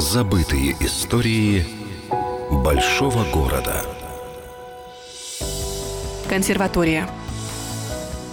Забытые истории большого города. Консерватория.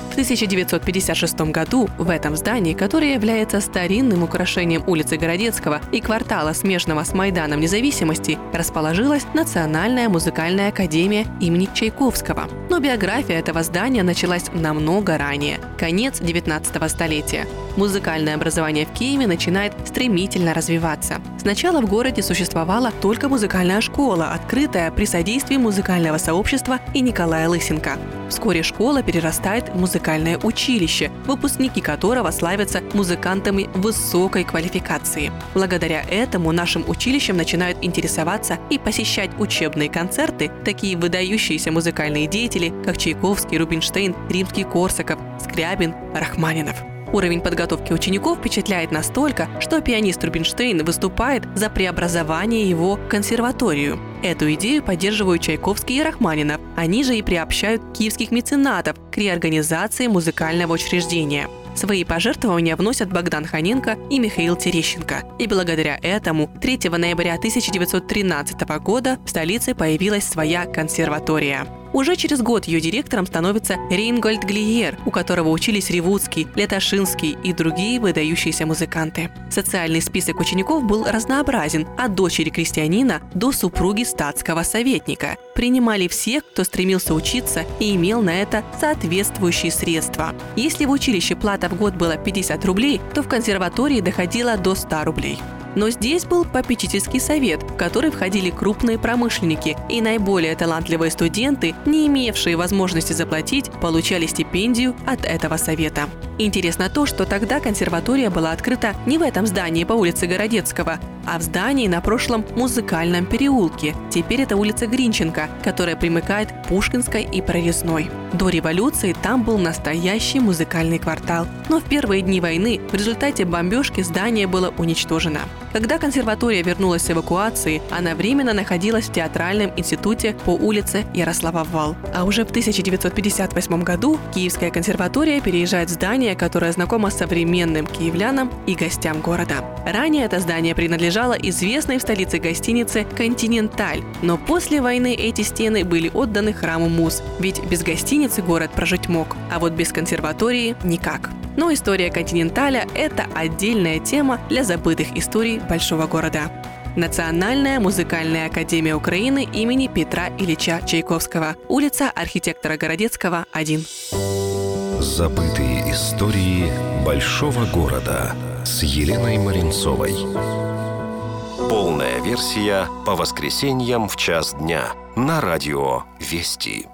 В 1956 году в этом здании, которое является старинным украшением улицы Городецкого и квартала, смежного с Майданом Независимости, расположилась Национальная музыкальная академия имени Чайковского. Но биография этого здания началась намного ранее, конец 19 столетия. Музыкальное образование в Киеве начинает стремительно развиваться. Сначала в городе существовала только музыкальная школа, открытая при содействии музыкального сообщества и Николая Лысенко. Вскоре школа перерастает в музыкальное училище, выпускники которого славятся музыкантами высокой квалификации. Благодаря этому нашим училищем начинают интересоваться и посещать учебные концерты такие выдающиеся музыкальные деятели, как Чайковский, Рубинштейн, Римский-Корсаков, Скрябин, Рахманинов. Уровень подготовки учеников впечатляет настолько, что пианист Рубинштейн выступает за преобразование его в консерваторию. Эту идею поддерживают Чайковский и Рахманинов. Они же и приобщают киевских меценатов к реорганизации музыкального учреждения. Свои пожертвования вносят Богдан Ханенко и Михаил Терещенко. И благодаря этому 3 ноября 1913 года в столице появилась своя консерватория. Уже через год ее директором становится Рейнгольд Глиер, у которого учились Ревудский, Леташинский и другие выдающиеся музыканты. Социальный список учеников был разнообразен, от дочери крестьянина до супруги статского советника. Принимали всех, кто стремился учиться и имел на это соответствующие средства. Если в училище плата в год была 50 рублей, то в консерватории доходила до 100 рублей. Но здесь был попечительский совет, в который входили крупные промышленники, и наиболее талантливые студенты, не имевшие возможности заплатить, получали стипендию от этого совета. Интересно то, что тогда консерватория была открыта не в этом здании по улице Городецкого, а в здании на прошлом музыкальном переулке. Теперь это улица Гринченко, которая примыкает Пушкинской и Прорезной. До революции там был настоящий музыкальный квартал. Но в первые дни войны в результате бомбежки здание было уничтожено. Когда консерватория вернулась с эвакуации, она временно находилась в театральном институте по улице Ярослава Вал. А уже в 1958 году Киевская консерватория переезжает в здание, которое знакомо современным киевлянам и гостям города. Ранее это здание принадлежало известной в столице гостинице «Континенталь», но после войны эти стены были отданы храму Муз, ведь без гостиницы город прожить мог, а вот без консерватории – никак. Но история «Континенталя» – это отдельная тема для забытых историй большого города. Национальная музыкальная академия Украины имени Петра Ильича Чайковского. Улица архитектора Городецкого, 1. Забытые истории большого города с Еленой Маринцовой. Полная версия по воскресеньям в час дня на радио «Вести».